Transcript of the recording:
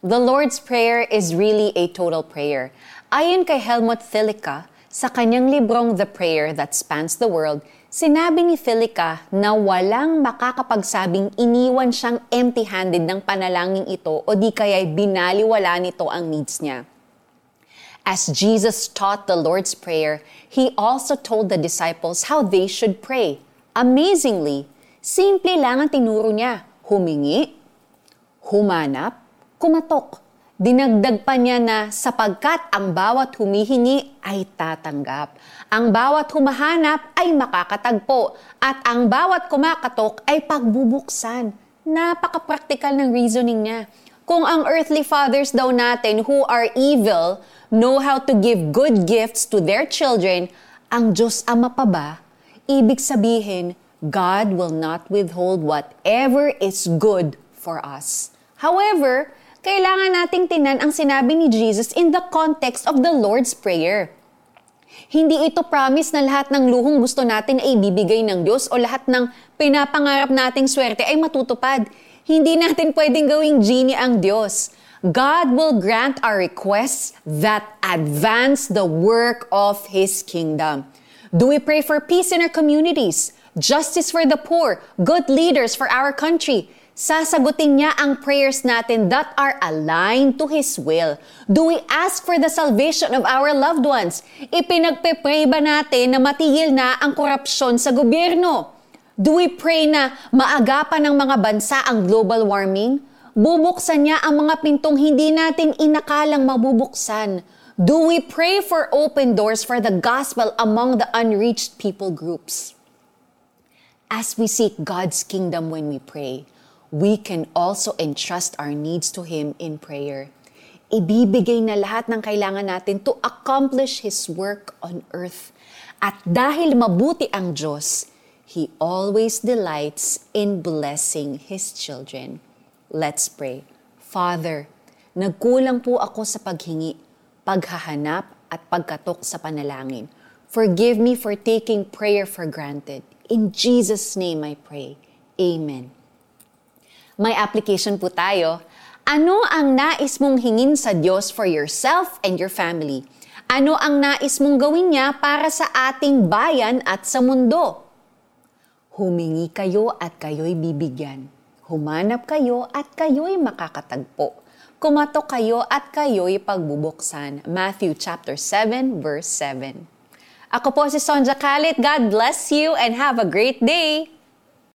The Lord's Prayer is really a total prayer. Ayon kay Helmut Thielicke, sa kanyang librong The Prayer That Spans the World, sinabi ni Thielicke na walang makakapagsabing iniwan siyang empty-handed ng panalangin ito o di kaya'y binaliwala nito ang needs niya. As Jesus taught the Lord's Prayer, He also told the disciples how they should pray. Amazingly, simple lang ang tinuro niya. Humingi, humanap, kumatok. Dinagdag pa niya na sapagkat ang bawat humihingi ay tatanggap. Ang bawat humahanap ay makakatagpo. At ang bawat kumakatok ay pagbubuksan. Napaka-practical ng reasoning niya. Kung ang earthly fathers daw natin who are evil know how to give good gifts to their children, ang Diyos Ama pa ba? Ibig sabihin, God will not withhold whatever is good for us. However, kailangan nating tinan ang sinabi ni Jesus in the context of the Lord's Prayer. Hindi ito promise na lahat ng luhong gusto natin ay bibigay ng Diyos o lahat ng pinapangarap nating swerte ay matutupad. Hindi natin pwedeng gawing genie ang Diyos. God will grant our requests that advance the work of His kingdom. Do we pray for peace in our communities, justice for the poor, good leaders for our country, sasagutin niya ang prayers natin that are aligned to His will? Do we ask for the salvation of our loved ones? Ipinagpe-pray ba natin na matigil na ang korupsyon sa gobyerno? Do we pray na maagapan ng mga bansa ang global warming? Bubuksan niya ang mga pintong hindi natin inakalang mabubuksan. Do we pray for open doors for the gospel among the unreached people groups? As we seek God's kingdom when we pray, we can also entrust our needs to Him in prayer. Ibibigay na lahat ng kailangan natin to accomplish His work on earth. At dahil mabuti ang Diyos, He always delights in blessing His children. Let's pray. Father, nagkulang po ako sa paghingi, paghahanap at pagkatok sa panalangin. Forgive me for taking prayer for granted. In Jesus' name I pray. Amen. May application po tayo. Ano ang nais mong hingin sa Diyos for yourself and your family? Ano ang nais mong gawin niya para sa ating bayan at sa mundo? Humingi kayo at kayo'y bibigyan. Humanap kayo at kayo'y makakatagpo. Kumatok kayo at kayo'y pagbubuksan. Matthew chapter 7 verse 7. Ako po si Sonja Kalit. God bless you and have a great day!